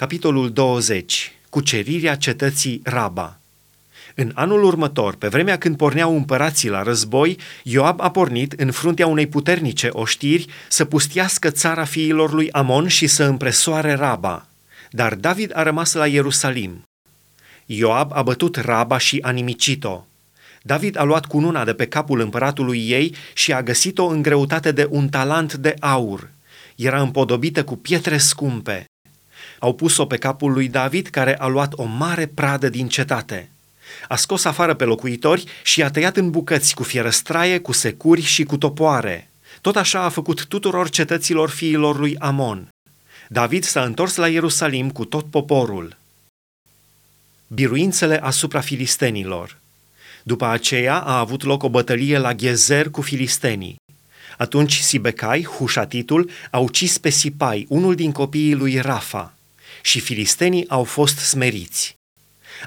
Capitolul 20. Cucerirea cetății Raba. În anul următor, pe vremea când porneau împărații la război, Ioab a pornit în fruntea unei puternice oștiri să pustiască țara fiilor lui Amon și să împresoare Raba. Dar David a rămas la Ierusalim. Ioab a bătut Raba și a nimicit-o. David a luat cununa de pe capul împăratului ei și a găsit-o în greutate de un talent de aur. Era împodobită cu pietre scumpe. Au pus-o pe capul lui David, care a luat o mare pradă din cetate. A scos afară pe locuitori și i-a tăiat în bucăți cu fierăstraie, cu securi și cu topoare. Tot așa a făcut tuturor cetăților fiilor lui Amon. David s-a întors la Ierusalim cu tot poporul. Biruințele asupra filistenilor După aceea a avut loc o bătălie la Gezer cu filistenii. Atunci Sibecai, Hușatitul, a ucis pe Sipai, unul din copiii lui Rafa și filistenii au fost smeriți.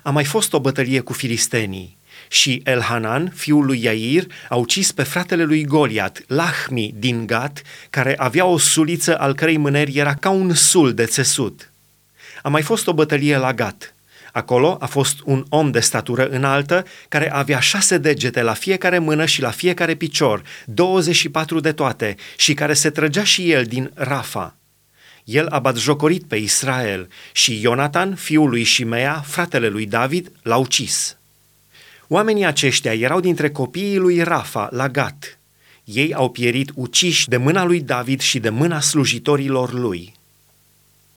A mai fost o bătălie cu filistenii și Elhanan, fiul lui Iair, a ucis pe fratele lui Goliat, Lahmi din Gat, care avea o suliță al cărei mâneri era ca un sul de țesut. A mai fost o bătălie la Gat. Acolo a fost un om de statură înaltă care avea șase degete la fiecare mână și la fiecare picior, 24 de toate, și care se trăgea și el din Rafa. El a batjocorit pe Israel și Ionatan, fiul lui Shimea, fratele lui David, l-a ucis. Oamenii aceștia erau dintre copiii lui Rafa la Gat. Ei au pierit uciși de mâna lui David și de mâna slujitorilor lui.